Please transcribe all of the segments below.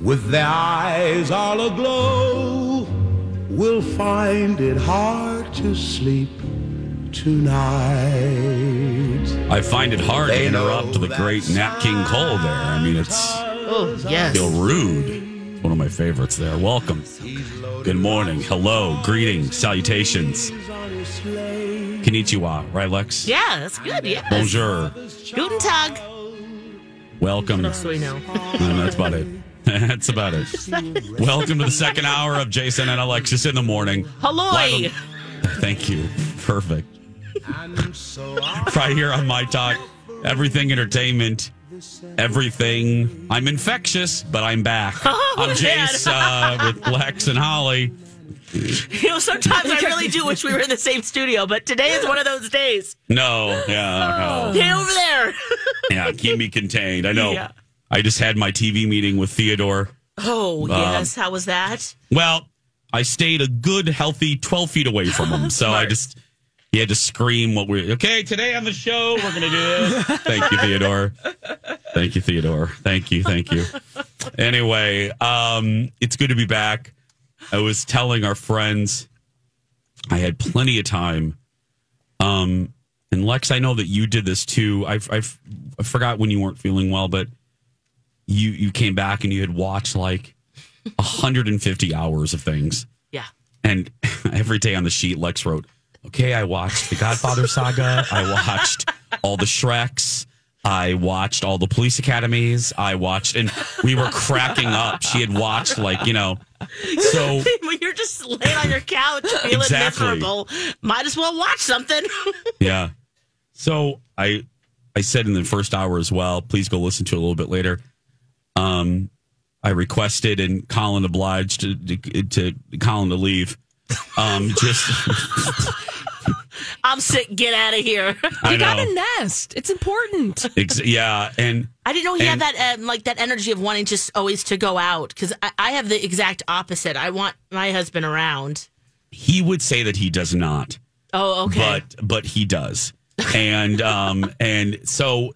With their eyes all aglow, we'll find it hard to sleep tonight. I find it hard They to interrupt the great that Nat King Cole there. I mean, it's Oh, yes. feel rude. It's one of my favorites there. Welcome. Good morning. Hello. Greetings. Salutations. Konnichiwa. Right, Lex? Yeah, that's good. Yes. Bonjour. Guten Tag. Welcome. What else we know? And that's about it. That's about it. Welcome to the second hour of Jason and Alexis in the morning. Live- Thank you. Perfect. right here on My Talk, everything entertainment, everything. I'm infectious, but I'm back. Oh, I'm Jace uh, with Lex and Holly. You know, sometimes I really do wish we were in the same studio, but today is one of those days. No, yeah, Hey, over there. no. Yeah, keep me contained. I know. Yeah. I just had my TV meeting with Theodore. Oh, Um, yes. How was that? Well, I stayed a good, healthy 12 feet away from him. So I just, he had to scream what we're, okay, today on the show, we're going to do this. Thank you, Theodore. Thank you, Theodore. Thank you. Thank you. Anyway, um, it's good to be back. I was telling our friends I had plenty of time. Um, and Lex, I know that you did this too. I've, I've, I forgot when you weren't feeling well, but you, you came back and you had watched like 150 hours of things. Yeah. And every day on the sheet, Lex wrote, Okay, I watched the Godfather saga. I watched all the Shreks. I watched all the police academies. I watched, and we were cracking up. She had watched, like, you know, so when you're just laying on your couch feeling Exactly. miserable, might as well watch something. yeah. So I, I said in the first hour as well. Please go listen to it a little bit later. Um, I requested and Colin obliged to, to, to Colin to leave. Um, just I'm sick. Get out of here. I You got know. a nest. It's important. Ex- yeah, and I didn't know he And- had that um, like that energy of wanting just always to go out because I, I have the exact opposite. I want my husband around. he would say that he does not, Oh, okay. but but he does, and um and so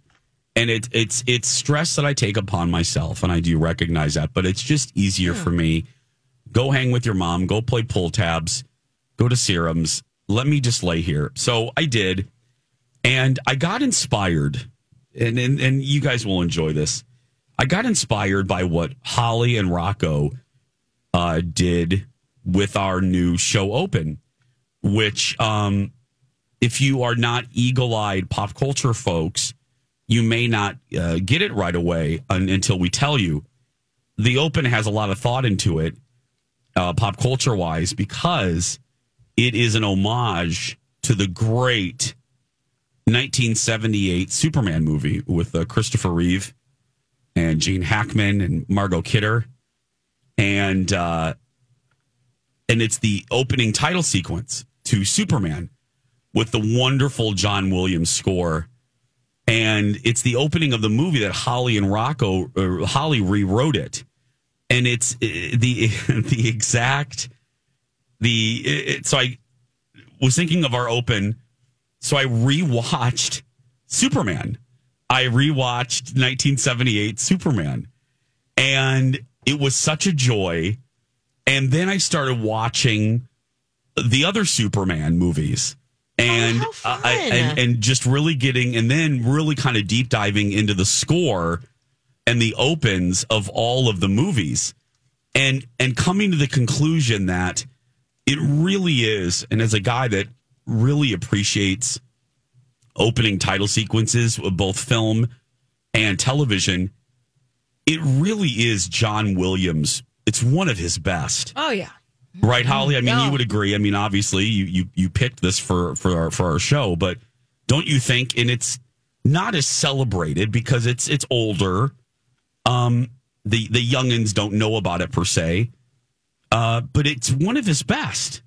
and it it's it's stress that I take upon myself, and I do recognize that, but it's just easier for me. Go hang with your mom. Go play pull tabs. Go to serums. Let me just lay here. So I did, and I got inspired, and and, and you guys will enjoy this. I got inspired by what Holly and Rocco uh, did with our new show open, which, um, if you are not eagle eyed pop culture folks, you may not uh, get it right away un- until we tell you. The open has a lot of thought into it, uh, pop culture wise, because it is an homage to the great 1978 Superman movie with uh, Christopher Reeve and Gene Hackman and Margot Kidder. And, uh, and it's the opening title sequence to Superman with the wonderful John Williams score. And it's the opening of the movie that Holly and Rocco, Holly rewrote it. And it's uh, the, the exact, the, it, so I was thinking of our open. So I rewatched Superman. I rewatched 1978 Superman. And it was such a joy. And then I started watching the other Superman movies. And, Oh, uh, I, and and just really getting and then really kind of deep diving into the score and the opens of all of the movies. And and coming to the conclusion that it really is and as a guy that really appreciates opening title sequences of both film and television it really is John Williams. It's one of his best. Oh yeah. Right Holly I mean Yeah. you would agree I mean obviously you you you picked this for for our for our show but don't you think and it's not as celebrated because it's it's older um the the youngins don't know about it per se uh but it's one of his best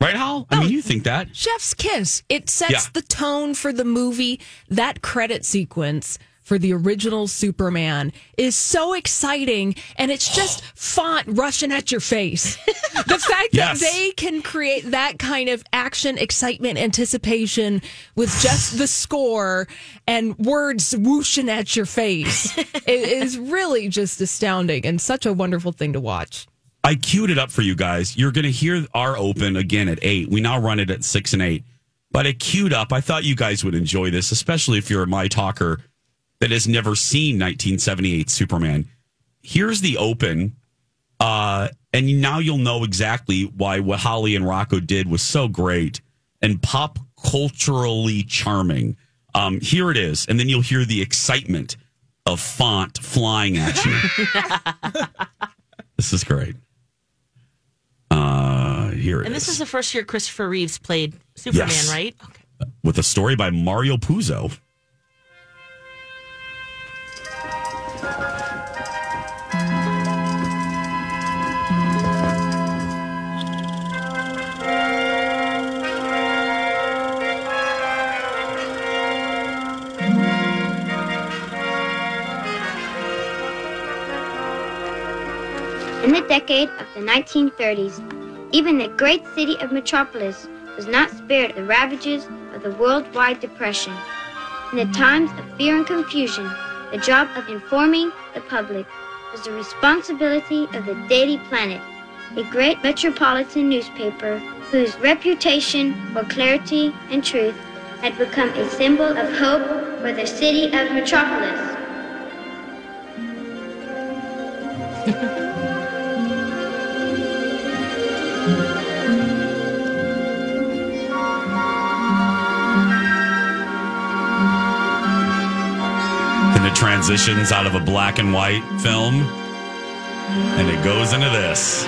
right Hal I mean you think that Chef's Kiss. It sets Yeah. the tone for the movie. That credit sequence for the original Superman is so exciting and it's just font rushing at your face. the fact Yes. that they can create that kind of action, excitement, anticipation with just the score and words whooshing at your face it is really just astounding and such a wonderful thing to watch. I queued it up for you guys. You're going to hear our open again at eight. We now run it at six and eight. But I queued up. I thought you guys would enjoy this, especially if you're a my talker that has never seen 1978 Superman. Here's the open, uh, and now you'll know exactly why what Holly and Rocco did was so great and pop culturally charming. Um, here it is, and then you'll hear the excitement of font flying at you. this is great. Uh, here it And this is. is the first year Christopher Reeves played Superman, Yes. right? Okay. with a story by Mario Puzo. In the decade of the 1930s, even the great city of Metropolis was not spared the ravages of the worldwide depression. In the times of fear and confusion, the job of informing the public was the responsibility of the Daily Planet, a great metropolitan newspaper whose reputation for clarity and truth had become a symbol of hope for the city of Metropolis. transitions out of a black and white film and it goes into this.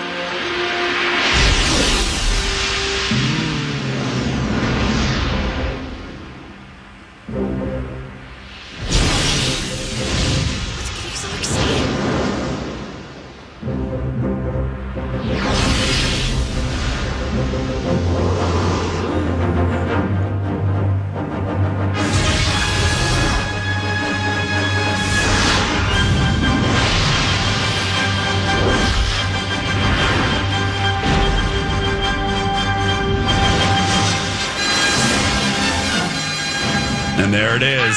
And there it is.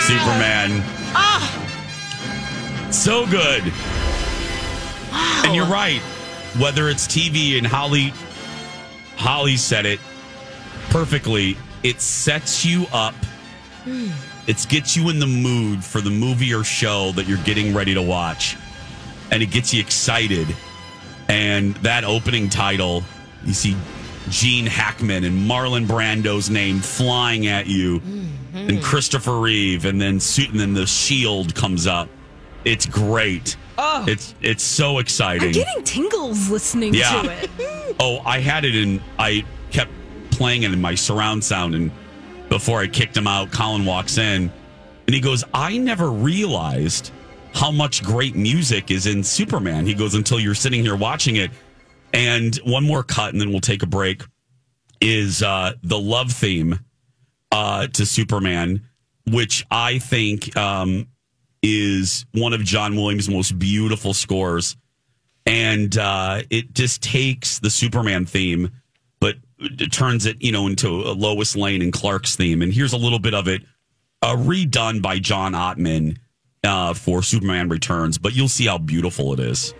Superman. Ah! So good. And you're right. Whether it's TV and Holly Holly said it perfectly, it sets you up. It gets you in the mood for the movie or show that you're getting ready to watch. And it gets you excited. And that opening title, you see Gene Hackman and Marlon Brando's name flying at you, and Christopher Reeve, and then Su- and then the Shield comes up. It's great. Oh. It's it's so exciting. I'm getting tingles listening Yeah. to it. Oh, I had it in. I kept playing it in my surround sound, and before I kicked him out, Colin walks in, and he goes, "I never realized how much great music is in Superman." He goes, "Until you're sitting here watching it." And one more cut, and then we'll take a break. Is uh, the love theme uh, to Superman, which I think um, is one of John Williams' most beautiful scores and uh, it just takes the Superman theme, but it turns it, you know, into Lois Lane and Clark's theme. And here's a little bit of it, uh, redone by John Ottman uh, for Superman Returns. But you'll see how beautiful it is.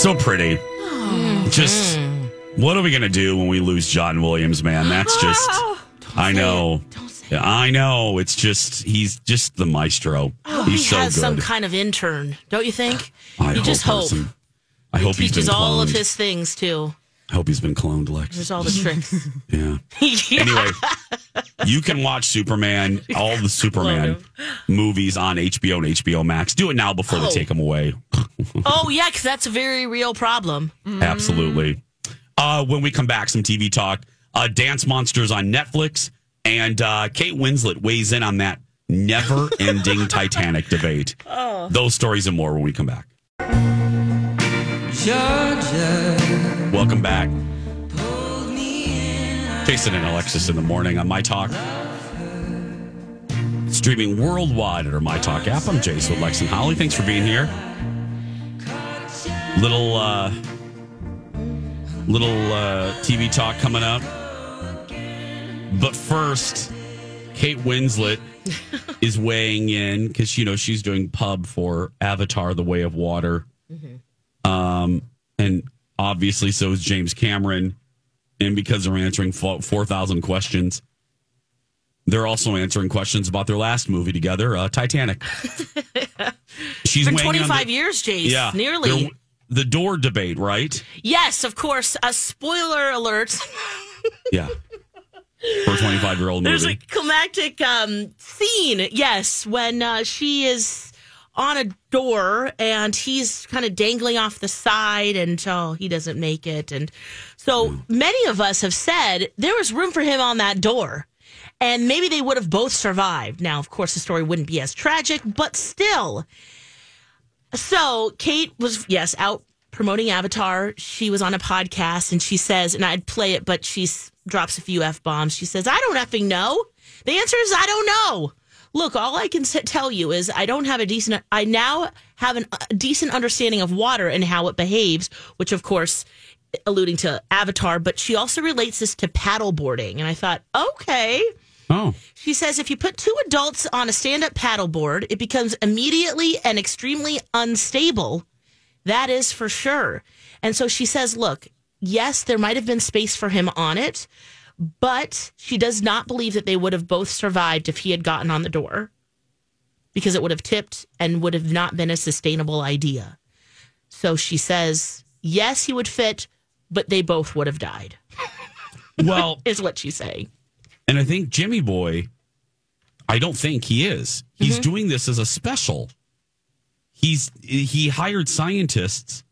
So pretty. Just what are we gonna do when we lose John Williams, man? That's just I know. Yeah, I know. It's just he's just the maestro. Oh, he's he so has good. some kind of intern, don't you think? I you just hope. I He hope he's been teaches all of cloned. his things too. I hope he's been cloned, Lex. There's all the tricks. Yeah. Yeah. Anyway, you can watch Superman, all the Superman movies on HBO and HBO Max. Do it now before they Oh. take them away. Oh yeah, because that's a very real problem. Absolutely. Uh, when we come back, some TV talk. Uh, Dance Monsters on Netflix, and uh, Kate Winslet weighs in on that never-ending Titanic debate. Oh. Those stories and more when we come back. Welcome back. Jason and Alexis in the morning on My Talk. Streaming worldwide at our My Talk app. I'm Jason with Lex and Holly. Thanks for being here. Little uh little uh TV talk coming up. But first, Kate Winslet is weighing in because you know she's doing pub for Avatar: The Way of Water. Um, and obviously, so is James Cameron. And because they're answering four thousand questions, they're also answering questions about their last movie together, uh, Titanic. She's For weighing in on 25 the- years, Jace. Yeah, Nearly. The door debate, right? Yes, of course. A spoiler alert. Yeah, for a twenty-five-year-old movie, There's movie. a climactic um, scene, yes, when uh, she is on a door and he's kind of dangling off the side until oh, he doesn't make it. And so hmm. many of us have said there was room for him on that door. And maybe they would have both survived. Now, of course, the story wouldn't be as tragic, but still. So Kate was, yes, out promoting Avatar. She was on a podcast and she says, and I'd play it, but she drops a few F bombs. She says, I don't effing know. The answer is, I don't know. Look, all I can tell you is I don't have a decent, I now have an, a decent understanding of water and how it behaves, which of course, alluding to Avatar, but she also relates this to paddleboarding. And I thought, okay. Oh, She says if you put two adults on a stand up paddleboard, it becomes immediately and extremely unstable. That is for sure. And so she says, look, yes, there might have been space for him on it, but she does not believe that they would have both survived if he had gotten on the door because it would have tipped and would have not been a sustainable idea. So she says, yes, he would fit, but they both would have died, well, is what she's saying. and I think Jimmy Boy, I don't think he is. He's Mm-hmm. doing this as a special. He's he hired scientists.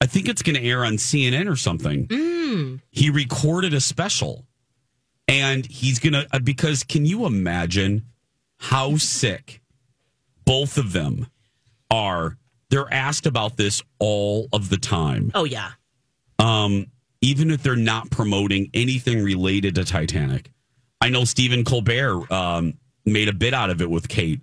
I think it's going to air on CNN or something. Mm. He recorded a special, and he's going to because can you imagine how sick both of them are? They're asked about this all of the time. Oh, yeah. um, even if they're not promoting anything related to Titanic. I know Stephen Colbert um, made a bit out of it with Kate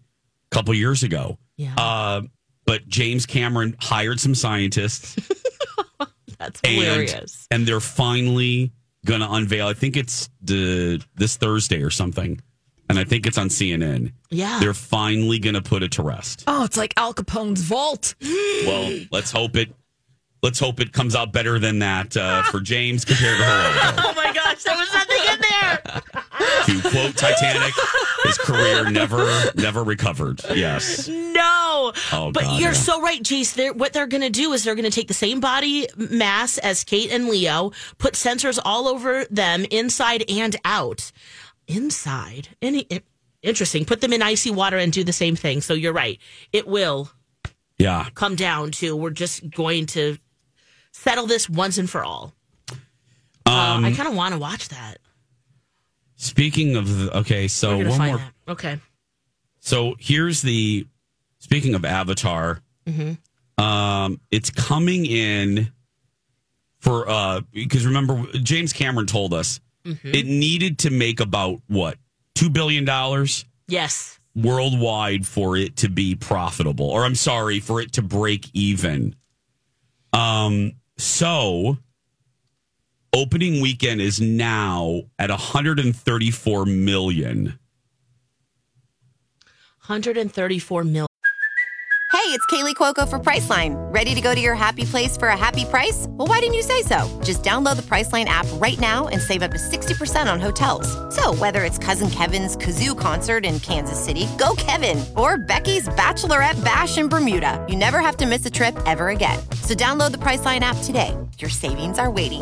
a couple years ago. Yeah. Uh, but James Cameron hired some scientists That's and, hilarious. and they're finally going to unveil. I think it's the this Thursday or something. And I think it's on CNN. Yeah. They're finally going to put it to rest. Oh, it's like Al Capone's vault. Well, let's hope it. Let's hope it comes out better than that uh, for James compared to her. Oh my gosh, there was nothing in there. to quote Titanic, his career never never recovered. Yes. No. Oh, but God, you're yeah. so right, Jace. They're, what they're going to do is they're going to take the same body mass as Kate and Leo, put sensors all over them, inside and out. Inside. Any, interesting. Put them in icy water and do the same thing. So you're right. It will Yeah. come down to we're just going to settle this once and for all. uh, I kind of want to watch that. Speaking of the, okay, so We're going to one more. that. Okay. So here's the. Speaking of Avatar, um, it's coming in for uh because remember James Cameron told us it needed to make about what two billion dollars Yes. worldwide for it to be profitable or i'm sorry for it to break even um so opening weekend is now at 134 million 134 million. Hey, it's Kaley Cuoco for Priceline. Ready to go to your happy place for a happy price? Well, why didn't you say so? Just download the Priceline app right now and save up to 60% on hotels. So, whether it's Cousin Kevin's Kazoo concert in Kansas City, go Kevin, or Becky's Bachelorette Bash in Bermuda, you never have to miss a trip ever again. So, download the Priceline app today. Your savings are waiting.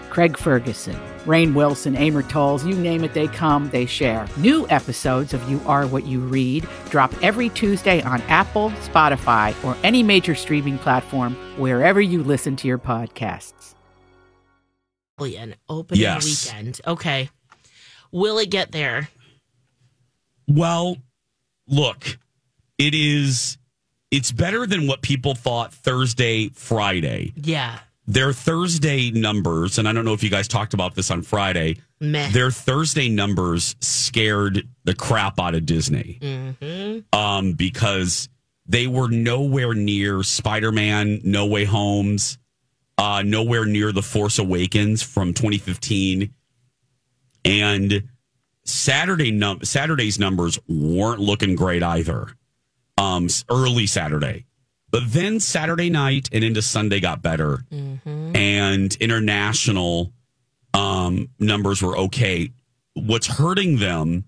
Craig Ferguson, Rainn Wilson, Amor Towles, you name it, they come, they share. New episodes of You Are What You Read drop every Tuesday on Apple, Spotify, or any major streaming platform wherever you listen to your podcasts. An opening Yes. weekend. Okay. Will it get there? Well, look, it is. It's better than what people thought Thursday, Friday. Yeah. Their Thursday numbers, and I don't know if you guys talked about this on Friday. Meh. Their Thursday numbers scared the crap out of Disney Mm-hmm. um, because they were nowhere near Spider Man, No Way Homes, uh, nowhere near The Force Awakens from 2015. And Saturday num- Saturday's numbers weren't looking great either. Um, early Saturday, but then Saturday night and into Sunday got better, and international um, numbers were okay. What's hurting them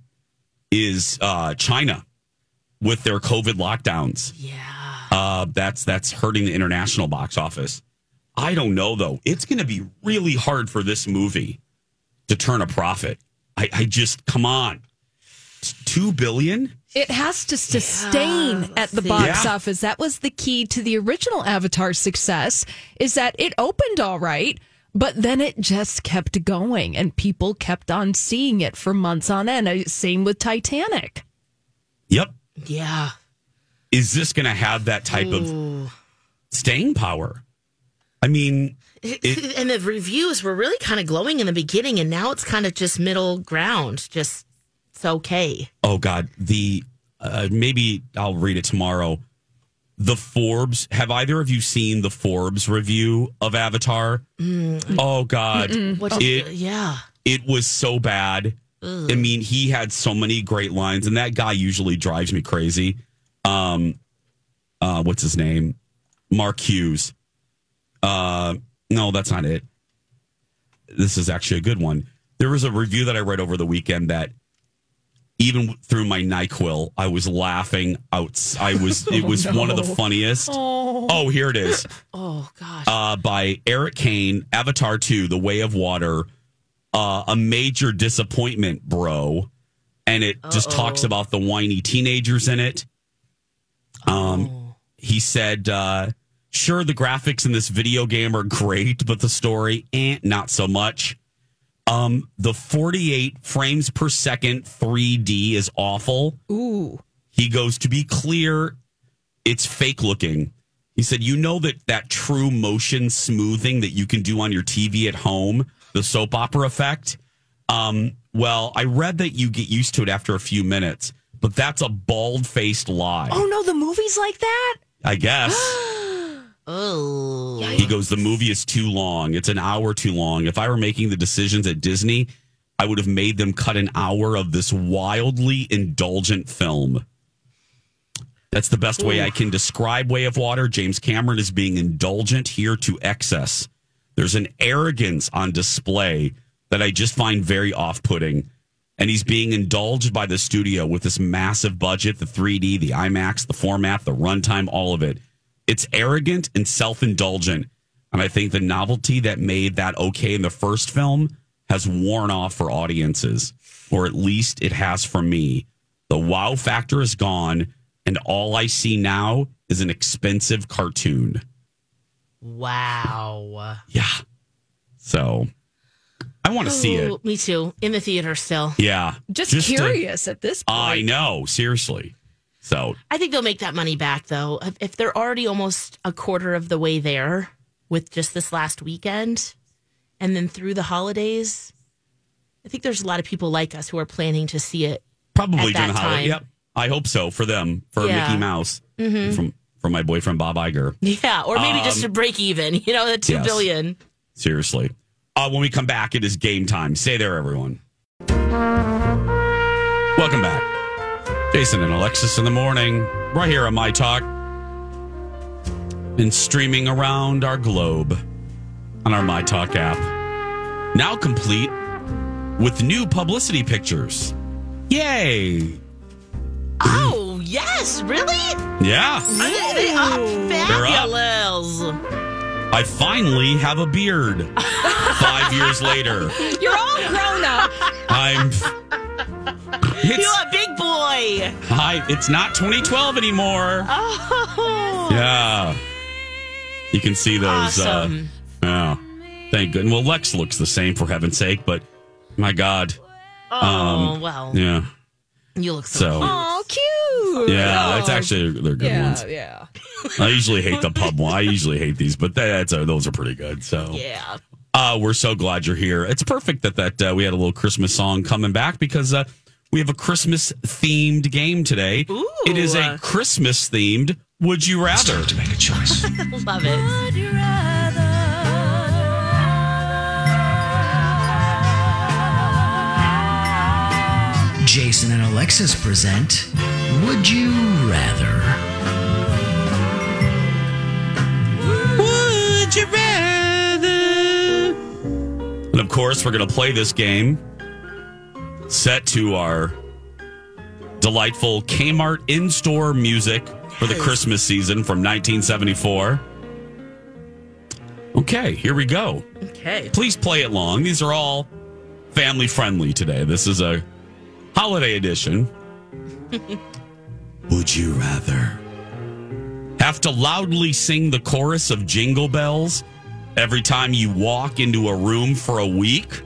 is uh, China with their COVID lockdowns. Yeah. Uh, that's that's hurting the international box office. I don't know though. It's going to be really hard for this movie to turn a profit. I, I just come on, It's two billion. It has to sustain Yeah, at the see. box Yeah. office. That was the key to the original Avatar success is that it opened all right, but then it just kept going and people kept on seeing it for months on end. Uh, Same with Titanic. Yep. Yeah. Is this going to have that type of staying power? I mean, it, and the reviews were really kind of glowing in the beginning, and now it's kind of just middle ground. Just it's okay. oh god, the uh, maybe I'll read it tomorrow. The Forbes. Have either of you seen the Forbes review of Avatar? Oh God, What? It- yeah. it was so bad. I mean, he had so many great lines, and that guy usually drives me crazy. Um, uh, what's his name? Mark Hughes. Uh, no, that's not it. This is actually a good one. There was a review that I read over the weekend that even through my Nyquil, I was laughing out. I was. It was one of the funniest. Oh. here it is Oh gosh. uh, by Erik Kain, Avatar 2, The Way of Water, uh, a major disappointment, bro. And it just talks about the whiny teenagers in it. Um, He said, uh, sure, the graphics in this video game are great, but the story, eh, not so much. Um, the 48 frames per second 3D is awful. Ooh. He goes, to be clear, it's fake looking. He said, you know that that true motion smoothing that you can do on your TV at home, the soap opera effect. Um, well, I read that you get used to it after a few minutes, but that's a bald faced lie. Oh no, the movie's like that? I guess. oh. He goes, the movie is too long. It's an hour too long. If I were making the decisions at Disney, I would have made them cut an hour of this wildly indulgent film. That's the best way I can describe Way of Water. James Cameron is being indulgent here to excess. There's an arrogance on display that I just find very off putting. And he's being indulged by the studio with this massive budget the 3D, the IMAX, the format, the runtime, all of it. It's arrogant and self indulgent. And I think the novelty that made that okay in the first film has worn off for audiences, or at least it has for me. The wow factor is gone, and all I see now is an expensive cartoon. Wow. Yeah. So I want to see it. Me too. In the theater still. Yeah. Just, to- curious at this point. I know. Seriously. So I think they'll make that money back though. If- they're already almost a quarter of the way there with just this last weekend and then through the holidays, I think there's a lot of people like us who are planning to see it. Probably during the holiday. Yep. I hope so for them, for Yeah. Mickey Mouse, Mhm. from from my boyfriend Bob Iger. Yeah, or maybe just to Um, break even. You know, the two yes. billion. Seriously. Uh, when we come back, it is game time. Stay there, everyone. Welcome back. Jason and Alexis in the morning, right here on My Talk, and streaming around our globe on our My Talk app. Now complete with new publicity pictures. Yay! Oh yes, really? Yeah. They, they are They're up. Fabulous. I finally have a beard five years later. You're all grown up. I'm. You're a big boy. Hi, it's not 2012 anymore. Oh. Yeah. You can see those. Awesome. Uh, yeah. Thank goodness. Well, Lex looks the same for heaven's sake, but my God. Oh well, Yeah. you look so. So, Oh, cute. Yeah, it's actually, they're good yeah, ones. yeah. I usually hate the pub one. I usually hate these, but that's uh, those are pretty good. So, Yeah. Uh, we're so glad you're here. It's perfect that that uh, we had a little Christmas song coming back because uh, we have a Christmas themed game today. It is a Christmas themed. Would you rather? to make a choice. Love it. Jason and Alexis present Would You Rather? Would you rather? And of course, we're going to play this game set to our delightful Kmart in store music for the Christmas season from 1974. Okay, here we go. Okay. Please play it long. These are all family friendly today. This is a holiday edition. Would you rather have to loudly sing the chorus of Jingle Bells every time you walk into a room for a week?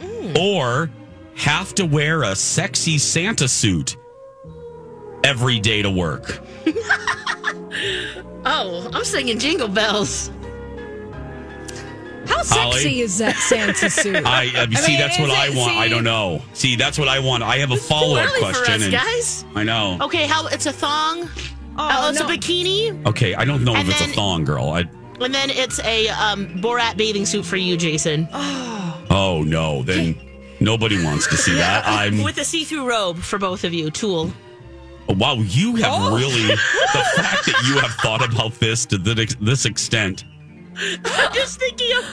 Mm. Or have to wear a sexy Santa suit every day to work? Oh, I'm singing Jingle Bells. How Holly? sexy is that Santa suit? I, uh, see. mean, that's what I it- want. I don't know. See, that's what I want. I have a follow up early for question. us, and- guys. I know. Okay, how it's a thong? Oh, it's no. a bikini, Okay, I don't know And if it's a thong, girl. I, and then it's a um, Borat bathing suit for you, Jason, oh oh no, then nobody wants to see that. I'm. with a see-through robe for both of you. Tool. Wow, you have Oh. really the fact that you have thought about this to th- this extent. I'm just thinking of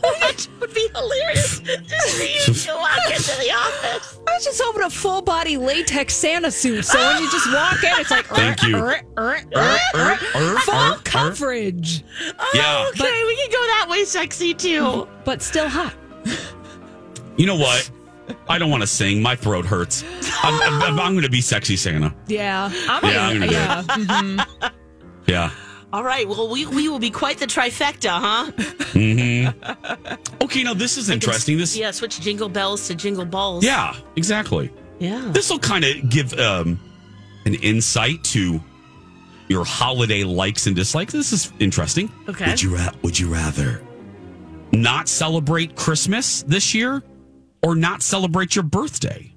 what would be hilarious just for you to walk into the office. I was just hoping a full body latex Santa suit. So when you just walk in, it's like Thank you. Full er, er. coverage, Yeah, Okay, we can go that way, sexy too. but still hot. you know what? I don't want to sing. My throat hurts. I'm, I'm, I'm going to be sexy Santa. Yeah, I'm Yeah, I'm gonna do it. yeah. mhm. Yeah. All right, well, we, we will be quite the trifecta, huh? Mm-hmm. Okay, now this is interesting. This, Yeah, switch jingle bells to jingle balls. yeah, exactly. Yeah. This will kind of give um, an insight to your holiday likes and dislikes. This is interesting. Okay. Would you ra- Would you rather not celebrate Christmas this year, or not celebrate your birthday?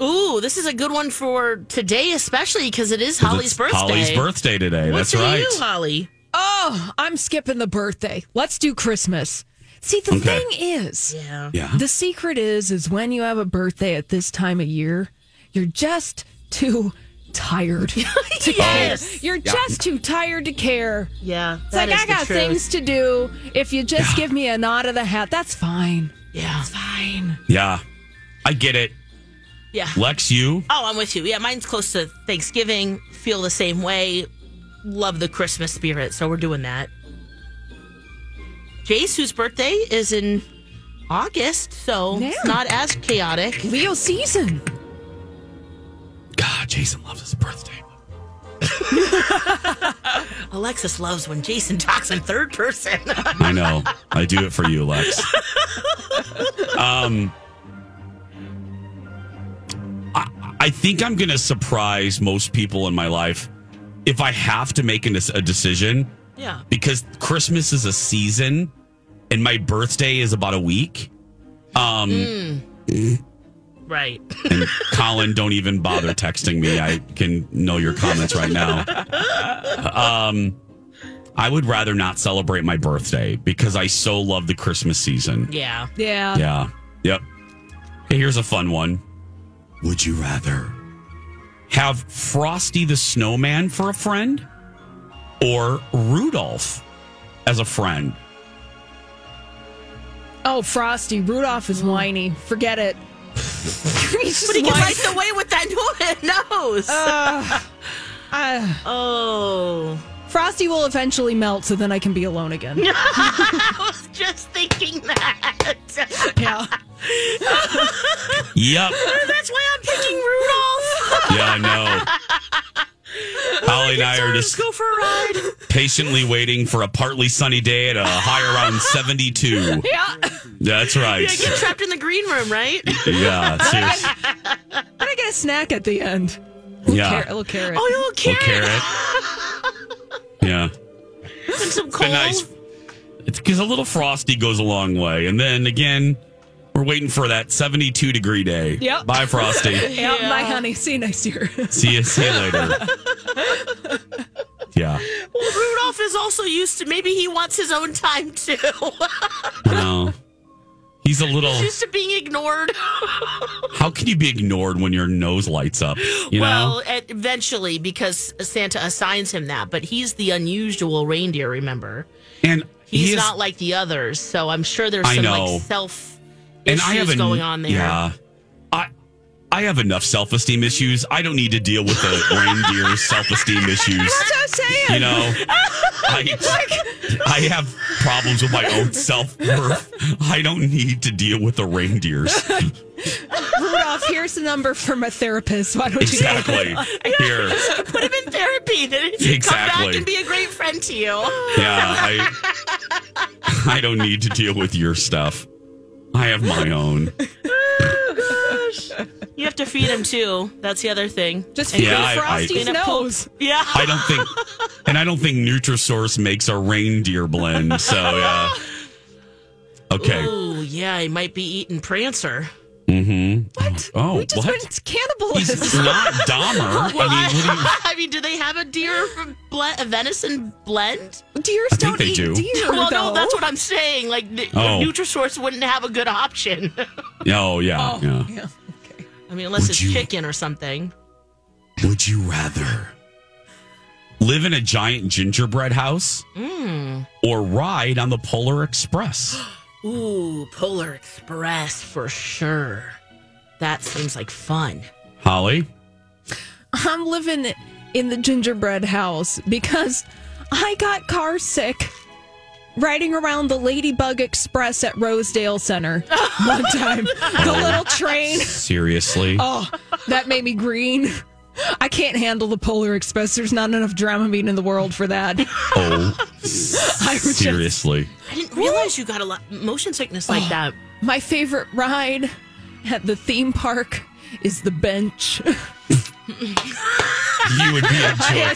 Ooh, this is a good one for today, especially because it is 'Cause Holly's it's birthday. Holly's birthday today. What That's say right. you, Holly? Oh, I'm skipping the birthday. Let's do Christmas. See, the Okay. thing is, Yeah. Yeah. the secret is, is when you have a birthday at this time of year, you're just too tired to Yes. care. You're just too tired to care. Yeah. It's like I got things to do. If you just give me a nod of the hat, that's fine. Yeah. It's fine. Yeah, I get it. Yeah. Lex, you Oh, I'm with you. Yeah, mine's close to Thanksgiving. Feel the same way. Love the Christmas spirit, so we're doing that. Jace, whose birthday is in August, so Yeah. it's not as chaotic. Leo season. God, Jason loves his birthday. Alexis loves when Jason talks in third person. I know. I do it for you, Lex. Um, I, I think I'm going to surprise most people in my life if I have to make an, a decision yeah. because Christmas is a season and my birthday is about a week. Um, Right. and Colin, don't even bother texting me. I can know your comments right now. Um, I would rather not celebrate my birthday because I so love the Christmas season. Yeah. Yeah. Yeah. Yep. Hey, here's a fun one. Would you rather have Frosty the Snowman for a friend or Rudolph as a friend? Oh, Frosty. Rudolph is whiny. Forget it. He's But he gets can whiny. light the way with that nose. Uh, oh. Frosty will eventually melt, so then I can be alone again. I was just thinking that. yeah. Yep. That's why I'm picking Rudolph. Yeah, I know. Holly and I are Let's just go for a ride. patiently waiting for a partly sunny day at a high around 72. Yeah. That's right. Yeah, get trapped in the green room, right? Yeah, seriously. And I get a snack at the end. Little Yeah. carrot. Little carrot. Oh, you little Little carrot. carrot. Yeah. And some It's coal. been nice. It's because a little frosty goes a long way. And then again, we're waiting for that 72 degree day. Yep. Bye, Frosty. Yeah, Yeah. my honey. See you next year. see you. See you later. Yeah. Well, Rudolph is also used to. Maybe he wants his own time too. No. He's a little. He's used to being ignored. How can you be ignored when your nose lights up? You well, know? eventually, because Santa assigns him that, but he's the unusual reindeer. Remember, And he's he is, not like the others. So I'm sure there's some like self issues going on there. Yeah. I I have enough self esteem issues. I don't need to deal with the reindeer's self esteem issues. That's what I'm saying. You know, I, I have problems with my own self worth. I don't need to deal with the reindeers. Rudolph, here's the number from a therapist. Why don't you? Exactly. Here. Put him in therapy. Then Come Exactly. back and be a great friend to you. Yeah, I I don't need to deal with your stuff. I have my own. You have to feed him too. That's the other thing. Just feed Yeah, him I- I- Frosty's poop. nose. Yeah. I don't think, and I don't think Nutrisource makes a reindeer blend. So yeah. Okay. Ooh, yeah, he might be eating Prancer. Mm-hmm. What? Oh, We just what? went cannibalism. He's not Dahmer. Well, I mean, what do you? I mean, do they have a deer blend, a venison blend? Deers I think don't they eat do. deer. well, though. no, that's what I'm saying. Like, the, Oh. Nutrisource wouldn't have a good option. Oh yeah, Oh, yeah. yeah. I mean, unless Would it's you- chicken or something. Would you rather live in a giant gingerbread house Mm. or ride on the Polar Express? Ooh, Polar Express for sure. That seems like fun. Holly, I'm living in the gingerbread house because I got car sick riding around the Ladybug Express at Rosedale Center one time. the little train. seriously? Oh, that made me green. I can't handle the Polar Express. There's not enough Dramamine in the world for that. Oh, I was just- seriously? I didn't realize you got a lot motion sickness like oh, that. My favorite ride at the theme park is the bench. You would be a joy.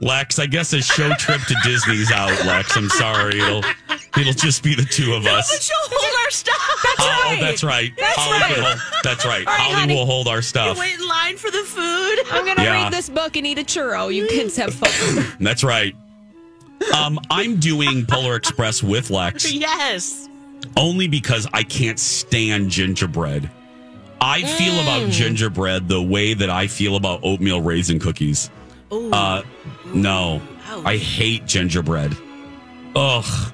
Lex, I guess a show trip to Disney's out, Lex. I'm sorry. It'll it'll just be the two of But us. she'll hold our stuff. That's Oh, right. that's right. That's Holly right. can hold- that's right. All right, Holly honey. will hold our stuff. Wait in line for the food. I'm going to Yeah. read this book and eat a churro. You kids have fun. That's right. Um, I'm doing Polar Express with Lex yes. only because I can't stand gingerbread. I feel Mm. about gingerbread the way that I feel about oatmeal raisin cookies. Ooh. Uh, no, Ouch. I hate gingerbread. Ugh,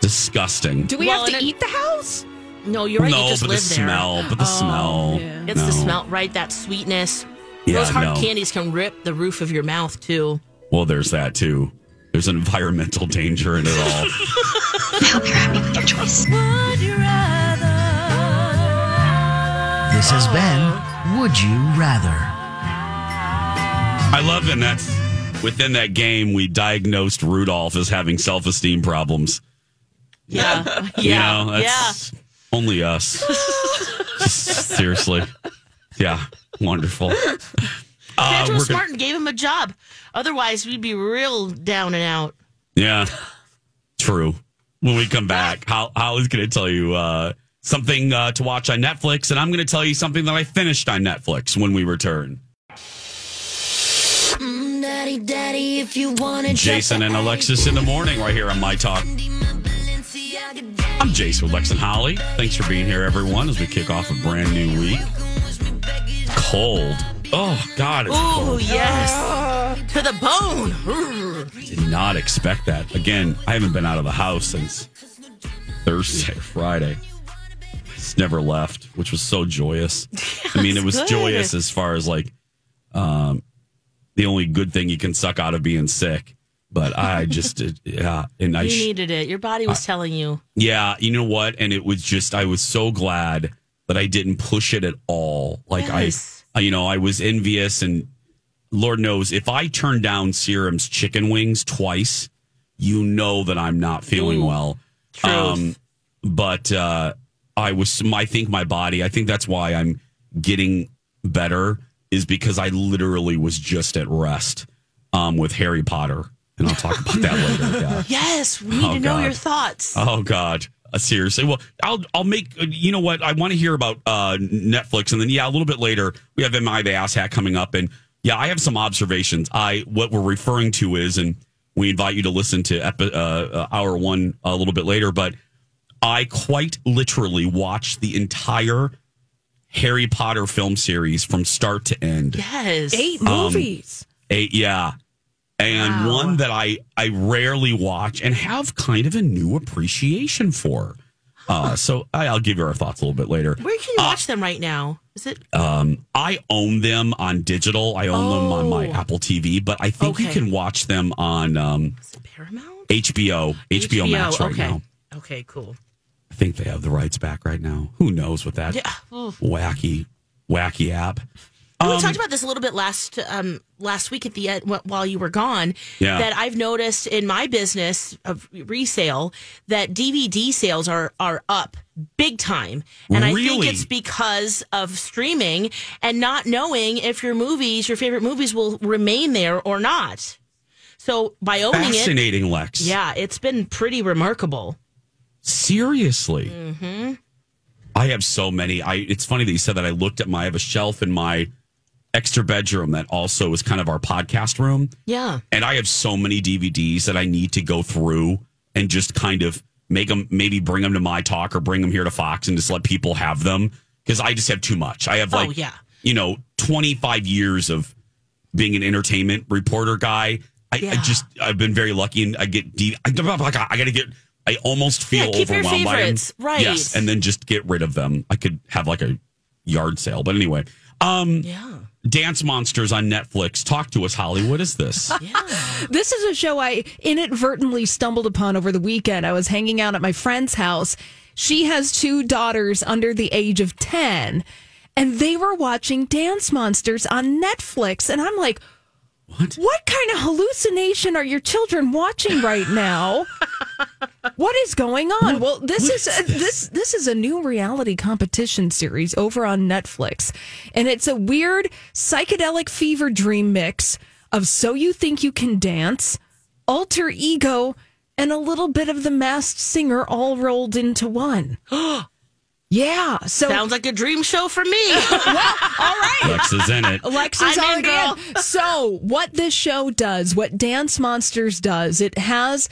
disgusting. Do we Well, have to and it- eat the house? no, you're right. no, you just but the there. smell, but the smell. yeah. It's the smell, right? That sweetness. Yeah, Those hard no. candies can rip the roof of your mouth too. Well, there's that too. There's an environmental danger in it all. This has been Would You Rather? I love, and that's within that game. We diagnosed Rudolph as having self-esteem problems. Yeah. yeah. You know, that's only us. Seriously, yeah, wonderful. yeah. Uh, Santa we're gonna- smart and gave him a job. Otherwise, we'd be real down and out. Yeah, true. When we come back, Hol- Holly's going to tell you uh, something uh, to watch on Netflix, and I'm going to tell you something that I finished on Netflix when we return. Daddy, daddy, if you wanna Jason and Alexis in the morning, right here on My Talk. I'm Jason with Lex and Holly. Thanks for being here, everyone, as we kick off a brand new week. Cold. Oh, God, it's Oh, cold. yes. To the bone. Did not expect that. Again, I haven't been out of the house since Thursday, Friday. It's never left, which was so joyous. I mean, it was good. joyous as far as like um, the only good thing you can suck out of being sick. But I just, did, yeah, and I, You needed it. Your body was telling you. yeah, you know what? And it was just, I was so glad that I didn't push it at all. Like Yes. I, I, you know, I was envious, and Lord knows if I turn down Serum's chicken wings twice, you know that I'm not feeling Ooh, well. Um, but uh, I was, I think my body, I think that's why I'm getting better, is because I literally was just at rest um, with Harry Potter. And I'll talk about that later. Yeah. Yes, we need Oh, to know God. your thoughts. Oh God. Uh, seriously. Well, I'll I'll make uh, you know what I want to hear about uh, Netflix, and then yeah, a little bit later we have "Am I the Ass Hat" coming up, and yeah, I have some observations. I what we're referring to is, and we invite you to listen to epi- uh, uh, hour one a little bit later, but I quite literally watched the entire Harry Potter film series from start to end. Yes. Eight Um, movies. Eight, yeah. And Wow. one that I I rarely watch and have kind of a new appreciation for. Uh, so I, I'll give you our thoughts a little bit later. Where can you watch them right now? Is it? Um, I own them on digital. I own them on my Oh. Apple TV, but I think you can watch them on um, Is it Paramount? HBO, HBO, Max right okay. now. Okay, cool. I think they have the rights back right now. Who knows with that Yeah. Wacky, wacky app? we Um, talked about this a little bit last um, last week at the end while you were gone. Yeah. That I've noticed in my business of resale that DVD sales are are up big time, and I think it's because of streaming and not knowing if your movies, your favorite movies, will remain there or not. So by owning it, Fascinating, Lex. yeah, it's been pretty remarkable. Seriously. Mm-hmm. I have so many. I it's funny that you said that. I looked at my I have a shelf in my extra bedroom that also is kind of our podcast room. Yeah. And I have so many DVDs that I need to go through and just kind of make them maybe bring them to my talk or bring them here to Fox and just let people have them because I just have too much. I have like Oh, like yeah. you know 25 years of being an entertainment reporter guy. I, I just I've been very lucky and I get D- I, I got to get I almost feel Yeah, keep your overwhelmed by them. right. Yes, and then just get rid of them. I could have like a yard sale, but anyway. Um Yeah. Dance Monsters on Netflix. Talk to us, Holly. What is this? This is a show I inadvertently stumbled upon over the weekend. I was hanging out at my friend's house. She has two daughters under the age of 10, and they were watching Dance Monsters on Netflix. And I'm like, What? What kind of hallucination are your children watching right now? what is going on? well, this is a, this this is a new reality competition series over on Netflix, and it's a weird psychedelic fever dream mix of "So You Think You Can Dance," alter ego, and a little bit of the Masked Singer all rolled into one. yeah, so Sounds like a dream show for me. well, all right. Lex is in it. Alexa's I'm in, already in. So, what this show does, what Dance Monsters does, it has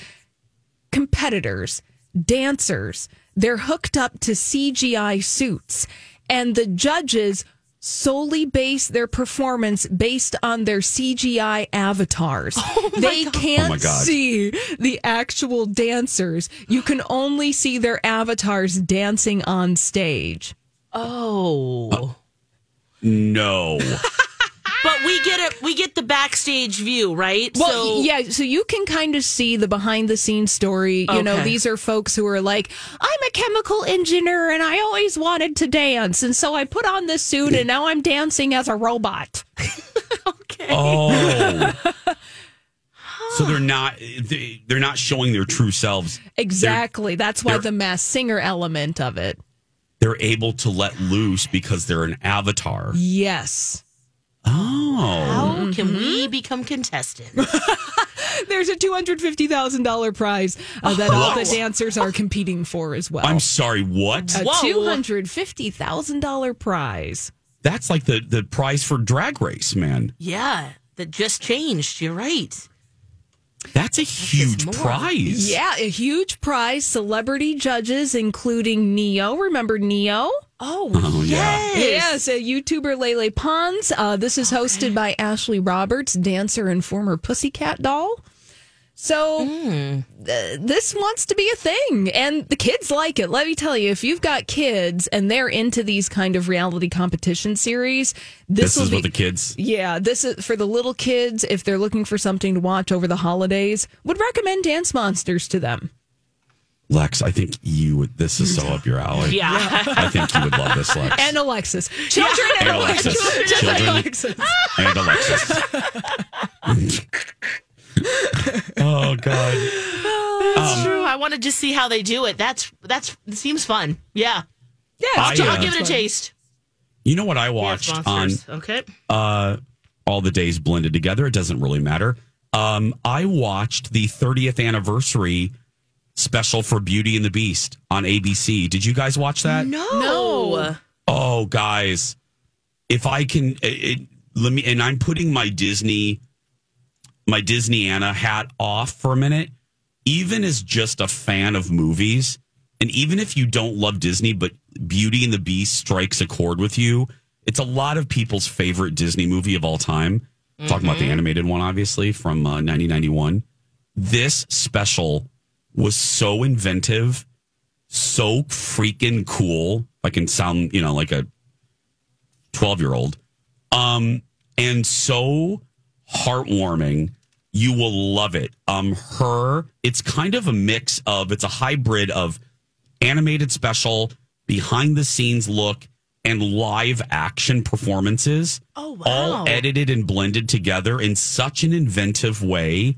competitors, dancers. They're hooked up to CGI suits, and the judges solely base their performance based on their CGI avatars. Oh they can't Oh my God. see the actual dancers. You can only see their avatars dancing on stage. oh. No. But we get it. We get the backstage view, right? Well, so, yeah, so you can kind of see the behind the scenes story. You know, these are folks who are like, I'm a chemical engineer and I always wanted to dance. And so I put on this suit and now I'm dancing as a robot. Oh. Okay. Oh. so they're not they- they're not showing their true selves. Exactly. That's why the Masked Singer element of it. They're able to let loose because they're an avatar. Yes. Oh. How can we become contestants? There's a $250,000 prize uh, that all the dancers are competing for as well. I'm sorry, what? a Whoa. $250,000 prize. That's like the, the prize for drag race, man. yeah, that just changed. You're right. That's a huge more. prize. Yeah, a huge prize. Celebrity judges, including Ne-Yo. Remember Ne-Yo? Oh, Oh, yeah. yes. Yes, a YouTuber Lele Pons. Uh, this is hosted by Ashley Roberts, dancer and former Pussycat doll. So Hmm. th- this wants to be a thing, and the kids like it. Let me tell you, if you've got kids and they're into these kind of reality competition series, this, This, will is be what the kids. yeah. This is for the little kids if they're looking for something to watch over the holidays. Would recommend Dance Monsters to them. Lex, I think you would. This is so up your alley. Yeah. I think you would love this, Lex. And Alexis, children and, And Alexis, Alexis. Children and Children. Alexis. and Alexis. oh God. That's true. I want to just see how they do it. That's that's it seems fun. Yeah. Yeah, I, it's uh, I'll give it a taste. You know what I Dance watched on okay. uh, all the days blended together? It doesn't really matter. Um, I watched the 30th anniversary special for Beauty and the Beast on ABC. Did you guys watch that? No. No. Oh, guys, if I can, it, it, let me. And I'm putting my Disney, my Disney Anna hat off for a minute. Even as just a fan of movies, and even if you don't love Disney, but Beauty and the Beast strikes a chord with you, it's a lot of people's favorite Disney movie of all time. Talking about the animated one, obviously from uh, 1991. This special was so inventive so freaking cool. I can sound, you know, like a 12 year old. Um, and so heartwarming. You will love it. Um, her, it's kind of a mix of, it's a hybrid of animated special, behind the scenes look, and live action performances. Oh, wow. All edited and blended together in such an inventive way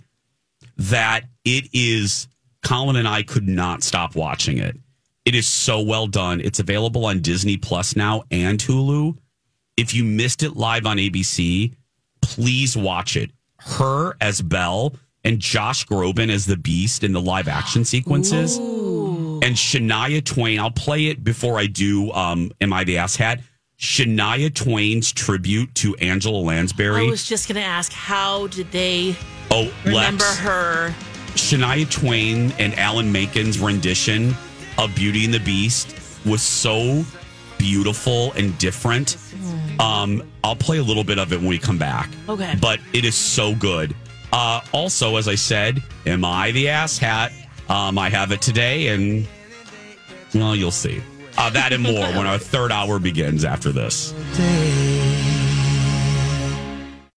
that it is Colin and I could not stop watching it. It is so well done. It's available on Disney Plus now and Hulu. If you missed it live on ABC, please watch it. H.E.R. as Belle and Josh Groban as the Beast in the live action sequences. And Shania Twain, I'll play it before I do um, Am I the Ass Hat? Shania Twain's tribute to Angela Lansbury. I was just gonna ask, how did they oh, remember Lex. her? Shania Twain and Alan Menken's rendition of Beauty and the Beast was so beautiful and different. Um, I'll play a little bit of it when we come back. Okay. But it is so good. Uh, also, as I said, am I the ass hat? Um, I have it today, and well, you'll see. Uh, that and more when our third hour begins after this.